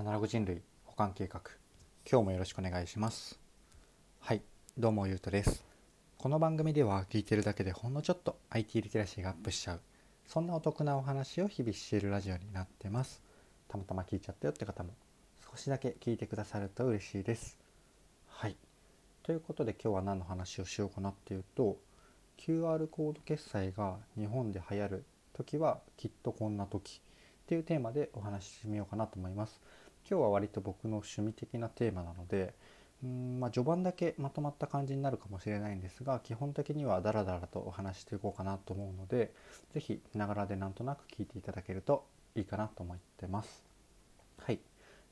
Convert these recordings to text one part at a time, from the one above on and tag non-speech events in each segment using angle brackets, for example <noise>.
アナログ人類保管計画。今日もよろしくお願いします。はいどうもゆうとです。この番組では聞いてるだけでほんのちょっと IT リテラシーがアップしちゃう。そんなお得なお話を日々しているラジオになってます。たまたま聞いちゃったよって方も少しだけ聞いてくださると嬉しいです。はいということで今日は何の話をしようかなっていうと QR コード決済が日本で流行る時はきっとこんな時っていうテーマでお話ししてみようかなと思います。今日は割と僕の趣味的なテーマなのでうんまあ、序盤だけまとまった感じになるかもしれないんですが基本的にはダラダラとお話していこうかなと思うので是非ながらでなんとなく聞いていただけるといいかなと思ってます。はい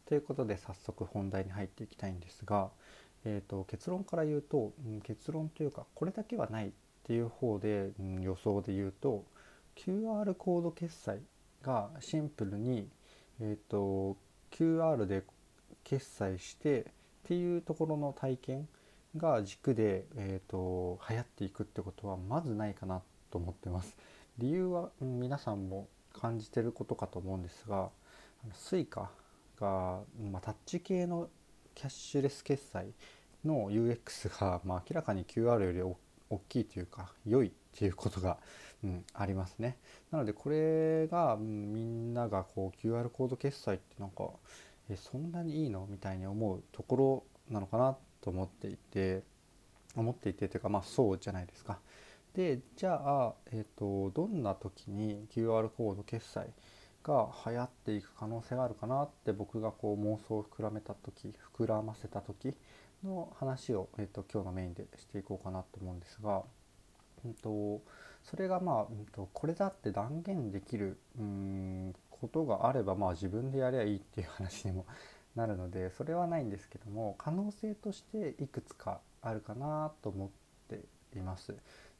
ということで早速本題に入っていきたいんですが、えーと、結論から言うと、うん、結論というかこれだけはないっていう方で、うん、予想で言うと QR コード決済がシンプルに、えーと、QR で決済してっていうところの体験が軸で、えーと、流行っていくってことはまずないかなと思ってます。理由は皆さんも感じてることかと思うんですが Suica が、まあ、タッチ系のキャッシュレス決済の UX が、まあ、明らかに QR より大きいというか良いっていうことがうん、ありますね。なのでこれが、うん、みんながこう QR コード決済ってなんかえそんなにいいの？みたいに思うところなのかなと思っていて思っていてというかまあそうじゃないですか。でじゃあ、えーと、どんな時に QR コード決済が流行っていく可能性があるかなって僕がこう妄想を膨らめた時膨らませた時の話を、えーと、今日のメインでしていこうかなと思うんですが、うんとそれがまあ、うんと、これだって断言できるうんことがあればまあ自分でやりゃいいっていう話にもなるのでそれはないんですけども可能性としていくつかあるかなと思っています。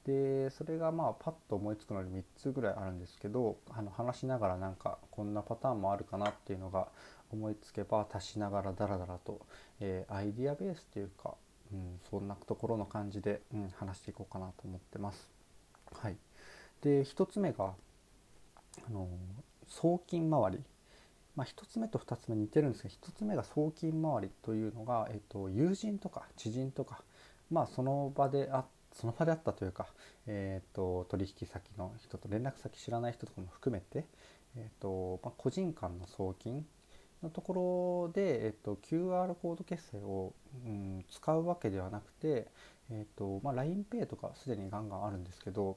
でそれがまあパッと思いつくのに3つぐらいあるんですけどあの話しながらなんかこんなパターンもあるかなっていうのが思いつけば足しながらダラダラと、えー、アイディアベースっていうか、うん、そんなところの感じで、うん、話していこうかなと思ってます。はい、で1つ目があの送金回り、まあ、1つ目と2つ目似てるんですが1つ目が送金回りというのが、えっと、友人とか知人とか、まあ、その場であその場であったというか、えーと、取引先の人と連絡先知らない人とかも含めて、えーとまあ、個人間の送金のところで、えーと、QR コード決済を、うん、使うわけではなくて、えーとまあ、LINEPay とかすでにガンガンあるんですけど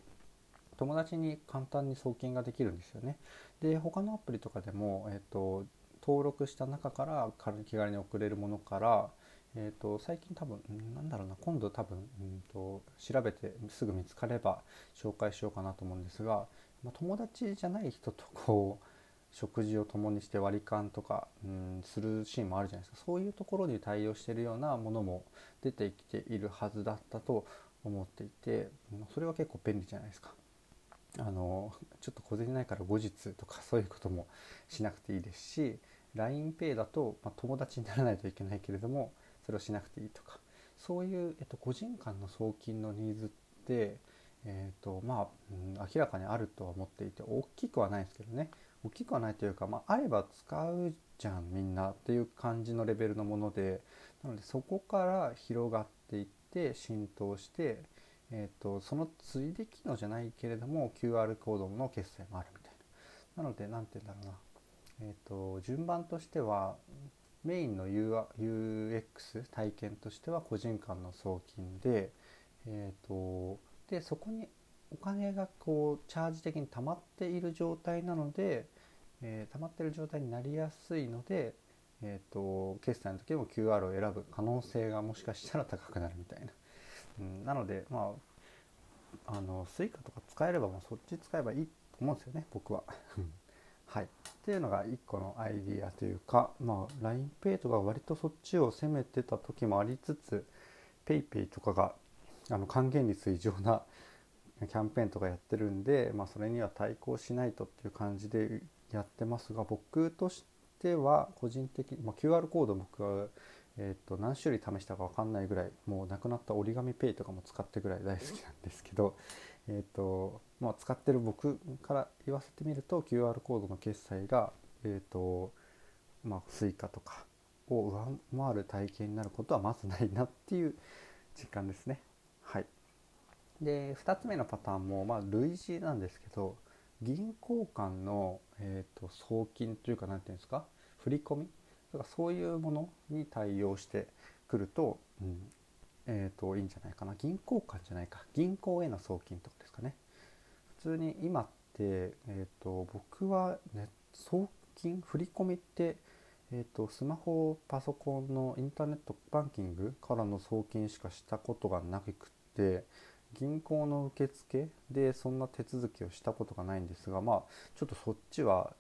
友達に簡単に送金ができるんですよね。で他のアプリとかでも、えーと、登録した中から気軽に送れるものから、えーと、最近多分なんだろうな今度多分、うんと、調べてすぐ見つかれば紹介しようかなと思うんですが、まあ、友達じゃない人とこう食事を共にして割り勘とか、うん、するシーンもあるじゃないですか。そういうところに対応してるようなものも出てきているはずだったと思っていてそれは結構便利じゃないですか。あのちょっと小銭ないから後日とかそういうこともしなくていいですし LINEPay だと、まあ、友達にならないといけないけれどもそれをしなくていいとか。そういう、えっと、個人間の送金のニーズって、えーとまあうん、明らかにあるとは思っていて大きくはないですけどね。大きくはないというか、まあ、あれば使うじゃんみんなっていう感じのレベルのものでなのでそこから広がっていって浸透してえーと、そのついで機能じゃないけれども QR コードの決済もあるみたいな。なので何て言うんだろうな、えーと、順番としてはメインの UX 体験としては個人間の送金で,、えーと、でそこにお金がこうチャージ的に溜まっている状態なので、えー、溜まってる状態になりやすいので、えーと決済の時も QR を選ぶ可能性がもしかしたら高くなるみたいな。うん、なのでまああの Suica とか使えればもうそっち使えばいいと思うんですよね僕は。<laughs> はい、っていうのが1個のアイディアというか、まあ、LINEPay とか割とそっちを攻めてた時もありつつ PayPay とかがあの還元率異常なキャンペーンとかやってるんで、まあ、それには対抗しないとっていう感じでやってますが僕としては個人的、まあ、QR コード僕はえー、と何種類試したか分かんないぐらいもうなくなった折り紙ペイとかも使ってぐらい大好きなんですけど、えーとまあ、使ってる僕から言わせてみると QR コードの決済が、えーとまあ、Suica とかを上回る体験になることはまずないなっていう実感ですね。はい、で2つ目のパターンもまあ類似なんですけど銀行間の、えーと、送金というか何て言うんですか振り込みとかそういうものに対応してくると,、うんえーと、いいんじゃないかな。銀行間じゃないか。銀行への送金とかですかね。普通に今って、えーと、僕は、ね、送金振り込みって、えー、とスマホパソコンのインターネットバンキングからの送金しかしたことがなくって銀行の受付でそんな手続きをしたことがないんですがまあちょっとそっちは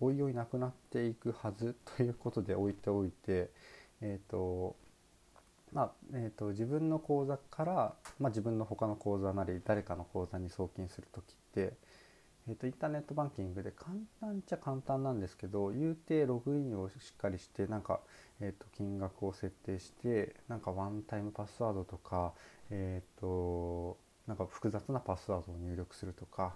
おいおいなくなっていくはずということで置いておいてえっ、ー、とまあえーと、自分の口座から、まあ、自分の他の口座なり誰かの口座に送金する時って、えーと、インターネットバンキングで簡単っちゃ簡単なんですけど言うてログインをしっかりしてなんか、えーと金額を設定してなんかワンタイムパスワードとかえっ、ー、となんか複雑なパスワードを入力するとか、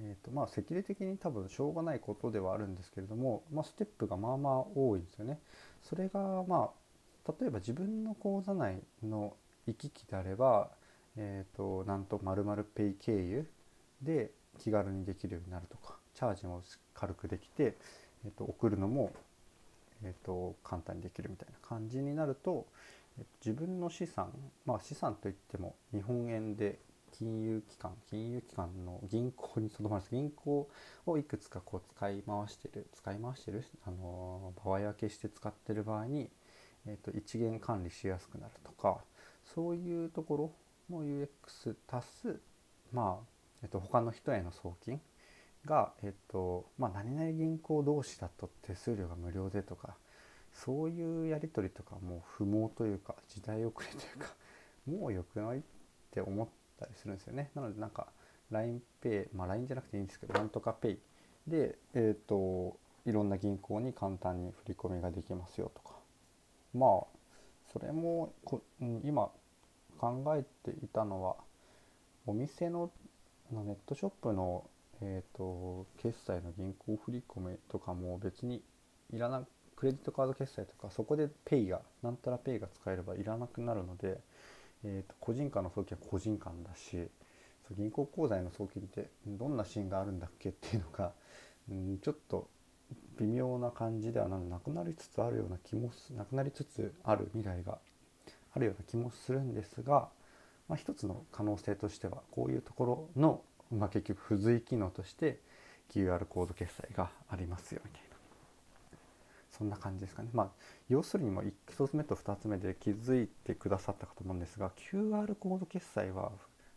えーとまあ、セキュリティ的に多分しょうがないことではあるんですけれども、まあ、ステップがまあまあ多いんですよね。それがまあ例えば自分の口座内の行き来であれば、えーと、なんと〇〇ペイ経由で気軽にできるようになるとかチャージも軽くできて、えーと、送るのも、えーと簡単にできるみたいな感じになると、自分の資産まあ資産といっても日本円で金融機関金融機関の銀行にとどまる銀行をいくつかこう使い回してる使い回してるあの場合分けして使ってる場合に、えーと、一元管理しやすくなるとかそういうところの UX 足すまあ、えーと、他の人への送金が、えーとまあ、何々銀行同士だと手数料が無料でとかそういうやり取りとかもう不毛というか時代遅れというか <laughs> もう良くないって思ったりするんですよね。なのでなんか LINEPay まあ LINE じゃなくていいんですけどなんとか Pay でえっ、ー、といろんな銀行に簡単に振り込みができますよとか。まあそれもこ、今考えていたのはお店のネットショップの、えーと、決済の銀行振り込みとかも別にいらなクレジットカード決済とかそこで Pay がなんたら Pay が使えればいらなくなるので、えーと、個人間の送金は個人間だし銀行口座への送金ってどんなシーンがあるんだっけっていうのが、うん、ちょっと微妙な感じではなくなりつつあるような気もなくなりつつある未来があるような気もするんですが、まあ、一つの可能性としてはこういうところの、まあ、結局付随機能として QR コード決済がありますよみたいな。そんな感じですかね。まあ、要するにも1つ目と2つ目で気づいてくださったかと思うんですが QR コード決済は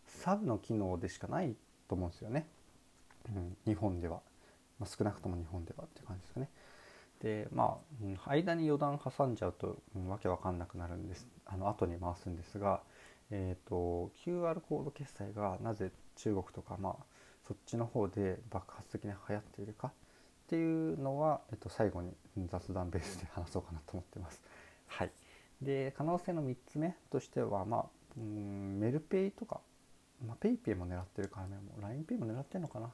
サブの機能でしかないと思うんですよね。うん、日本では、まあ、少なくとも日本ではって感じですかね。でまあ、間に余談挟んじゃうと、うん、わけわかんなくなるんですあの後に回すんですが、えーと、QR コード決済がなぜ中国とか、まあ、そっちの方で爆発的に流行っているかっていうのは、えっと、最後に雑談ベースで話そうかなと思ってます。はい、で可能性の3つ目としては、まあ、うんメルペイとか、まあ、PayPay も狙ってるからねもう LINEPay も狙ってるのかな、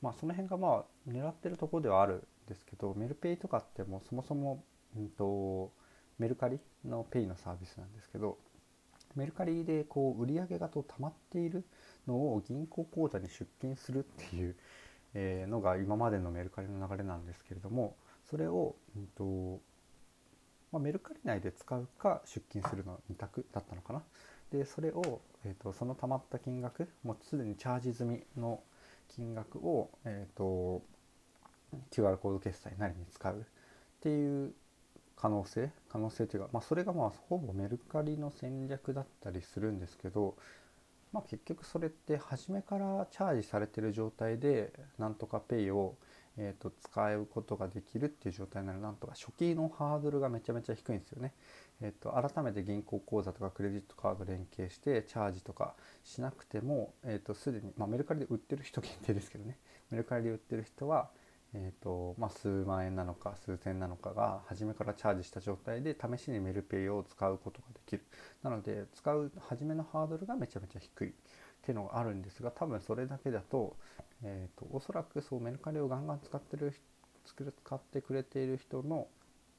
まあ、その辺がまあ狙ってるとこではあるんですけどメルペイとかってもうそもそも、うんと、メルカリのペイのサービスなんですけどメルカリでこう売上がと溜まっているのを銀行口座に出金するっていうえのが今までのメルカリの流れなんですけれどもそれを、うんとまあ、メルカリ内で使うか出金するの2択だったのかな。でそれを、えーと、その貯まった金額もうすでにチャージ済みの金額を、えーと、QR コード決済なりに使うっていう可能性？可能性というか、まあ、それがまあほぼメルカリの戦略だったりするんですけどまあ、結局それって初めからチャージされてる状態でなんとかペイを、えー、と使うことができるっていう状態ならなんとか初期のハードルがめちゃめちゃ低いんですよね。えー、と改めて銀行口座とかクレジットカード連携してチャージとかしなくても、えー、とすでに、まあ、メルカリで売ってる人限定ですけどねメルカリで売ってる人はえーとまあ、数万円なのか数千なのかが初めからチャージした状態で試しにメルペイを使うことができる。なので使う初めのハードルがめちゃめちゃ低いっていうのがあるんですが多分それだけだと,、えーと、おそらくそうメルカリをガンガン使ってる使ってくれている人の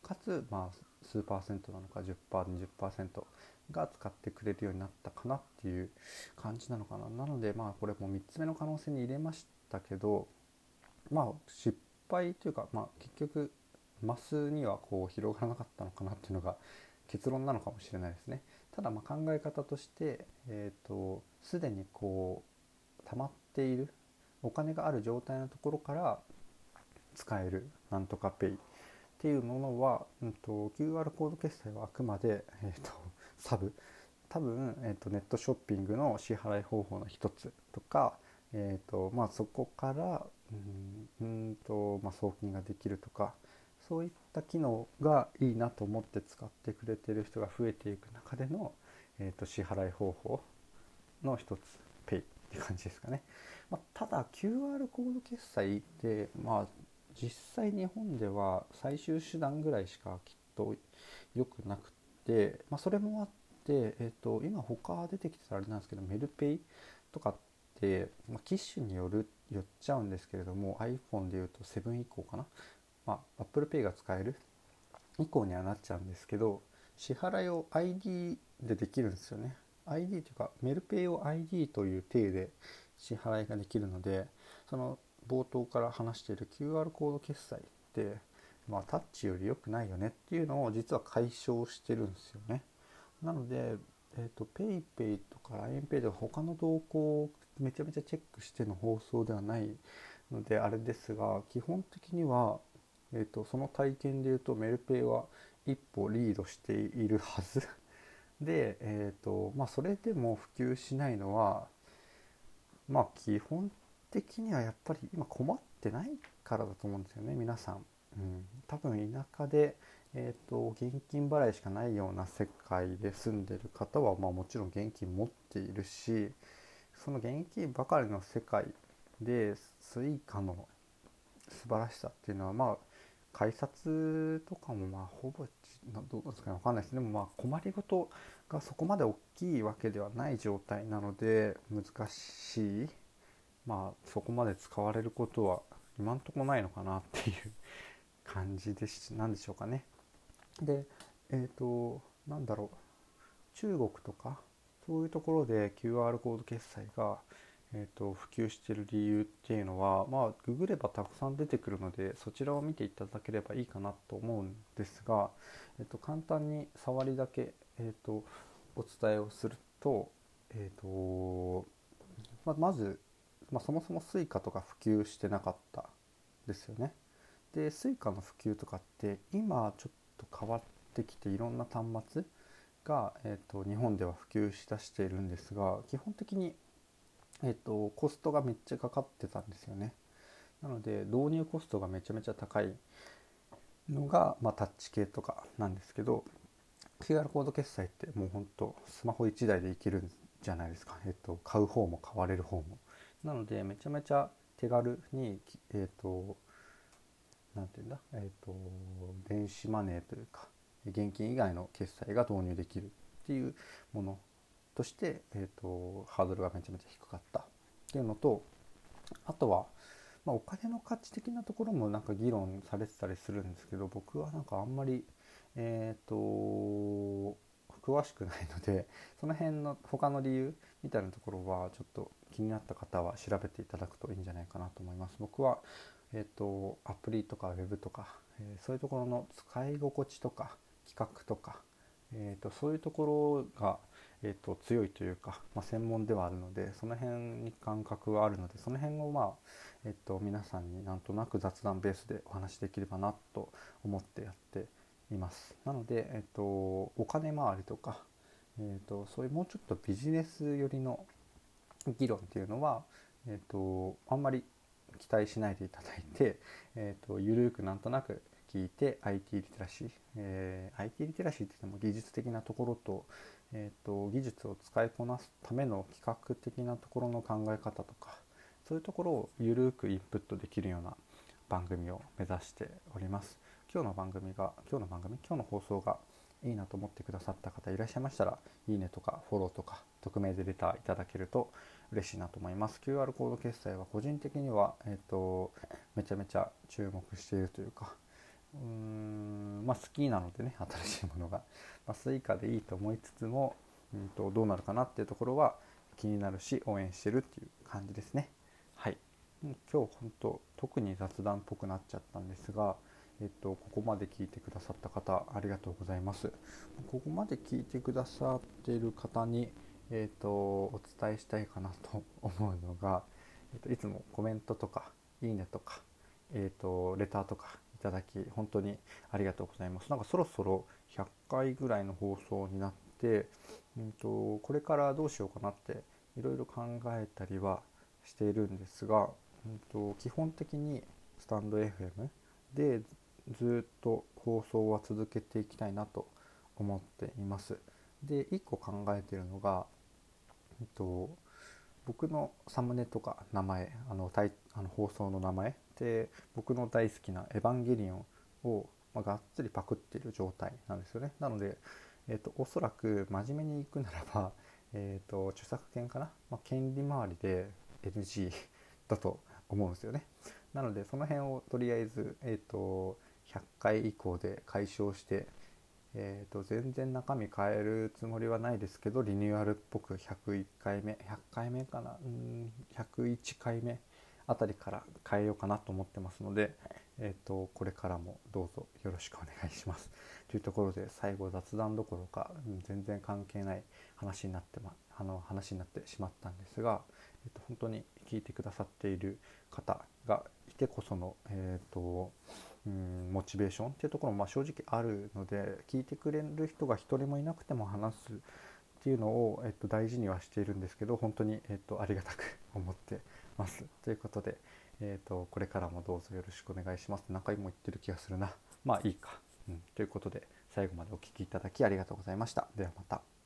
かつ、まあ、数パーセントなのか 10%20% が使ってくれるようになったかなっていう感じなのかな。なのでまあこれも3つ目の可能性に入れましたけどまあ失敗というか、まあ、結局マスにはこう広がらなかったのかなっていうのが結論なのかもしれないですね。ただま考え方としてえ、ー、とすでにこう溜まっているお金がある状態のところから使えるなんとかペイっていうものは、うんと、QR コード決済はあくまで、えーと、サブ多分、えーと、ネットショッピングの支払い方法の一つとか、えーとまあ、そこからうんと、まあ、送金ができるとかそういった機能がいいなと思って使ってくれてる人が増えていく中での、えー、と支払い方法の一つペイって感じですかね。まあ、ただ QR コード決済って、まあ、実際日本では最終手段ぐらいしかきっと良くなくて、まあ、それもあって、えー、と今他出てきてたあれなんですけどメルペイとかって、まあ、機種によるよっちゃうんですけれども iPhone でいうと7以降かな、まあ、Apple Pay が使える以降にはなっちゃうんですけど支払いを ID でできるんですよね ID というかメルペイを ID という体で支払いができるのでその冒頭から話している QR コード決済って、まあ、タッチより良くないよねっていうのを実は解消してるんですよね。なので、えーと、PayPay とか LINEPay では他の動向めちゃめちゃチェックしての放送ではないのであれですが基本的には、えーと、その体験で言うとメルペイは一歩リードしているはず <laughs> で、えーとまあ、それでも普及しないのはまあ基本的にはやっぱり今困ってないからだと思うんですよね皆さん。うん、多分田舎で、えーと、現金払いしかないような世界で住んでる方は、まあ、もちろん現金持っているしその現金ばかりの世界で Suica の素晴らしさっていうのはまあ改札とかもまあほぼどうですかね分かんないですでもまあ困りごとがそこまで大きいわけではない状態なので難しい。まあそこまで使われることは今んとこないのかなっていう感じでしなんでしょうかね。でえっ、ー、となんだろう。中国とかそういうところで QR コード決済が、えーと、普及している理由っていうのはまあググればたくさん出てくるのでそちらを見ていただければいいかなと思うんですが、えーと、簡単に触りだけ、えーと、お伝えをすると,、えーとままずまあ、そもそも Suica とか普及してなかったですよね。で Suica の普及とかって今ちょっと変わってきていろんな端末が、えーと、日本では普及しだしているんですが基本的に、えーと、コストがめっちゃかかってたんですよね。なので導入コストがめちゃめちゃ高いのが、まあ、タッチ系とかなんですけど QR コード決済ってもうほんとスマホ1台でいけるんじゃないですか、えっと、買う方も買われる方も。なのでめちゃめちゃ手軽にえっ、ー、と何て言うんだ？えっ、ー、と電子マネーというか現金以外の決済が導入できるっていうものとして、えーと、ハードルがめちゃめちゃ低かったっていうのとあとは、まあ、お金の価値的なところもなんか議論されてたりするんですけど僕はなんかあんまりえっ、ー、と詳しくないのでその辺の他の理由みたいなところはちょっと気になった方は調べていただくといいんじゃないかなと思います。僕は、えーと、アプリとかウェブとか、えー、そういうところの使い心地とか企画とか、えーと、そういうところが、えーと、強いというか、まあ、専門ではあるのでその辺に感覚はあるのでその辺を、まあえー、と皆さんになんとなく雑談ベースでお話しできればなと思ってやっています。なので、えー、とお金回りとか、えー、とそういうもうちょっとビジネス寄りの議論っていうのは、えーと、あんまり期待しないでいただいて、えーと、ゆるくなんとなく聞いて IT リテラシー、えー、IT リテラシーって言っても技術的なところと,、えーと、技術を使いこなすための企画的なところの考え方とかそういうところをゆるくインプットできるような番組を目指しております。今日の番組が今日の番組今日の放送がいいなと思ってくださった方いらっしゃいましたらいいねとかフォローとか匿名でレターいただけると嬉しいなと思います QR コード決済は個人的には、えーと、めちゃめちゃ注目しているというかうーんまあ好きなのでね新しいものが、まあ、 Suicaでいいと思いつつも、うんと、どうなるかなっていうところは気になるし応援してるっていう感じですね。はい。今日本当特に雑談っぽくなっちゃったんですがえっと、ここまで聞いてくださった方ありがとうございます。ここまで聞いてくださっている方に、えっと、お伝えしたいかなと思うのが、えっと、いつもコメントとかいいねとか、えっと、レターとかいただき本当にありがとうございますなんかそろそろ100回ぐらいの放送になって、うんと、これからどうしようかなっていろいろ考えたりはしているんですが、うんと基本的にスタンド FM でずっと放送は続けていきたいなと思っています。で1個考えてるのが、えっと、僕のサムネとか名前あのタイあの放送の名前で僕の大好きな「エヴァンゲリオンを」まあ、がっつりパクってる状態なんですよね。なので、えっと、おそらく真面目にいくならば、えっと、著作権かな、まあ、権利周りで NG だと思うんですよね。なのでその辺をとりあえず、えーと100回以降で解消して、えー、と全然中身変えるつもりはないですけどリニューアルっぽく101回目100回目かな？うん101回目あたりから変えようかなと思ってますので、えー、とこれからもどうぞよろしくお願いします。というところで最後雑談どころか、うん、全然関係ない話になって、ま、あの話になってしまったんですが、えー、と本当に聞いてくださっている方がいてこその、えーとうんモチベーションっていうところもま正直あるので聞いてくれる人が1人もいなくても話すっていうのを、えっと、大事にはしているんですけど本当に、えっと、ありがたく思ってます。ということで、えっと、これからもどうぞよろしくお願いします。何回も言ってる気がするな。まあいいか。うん、ということで最後までお聴きいただきありがとうございました。ではまた。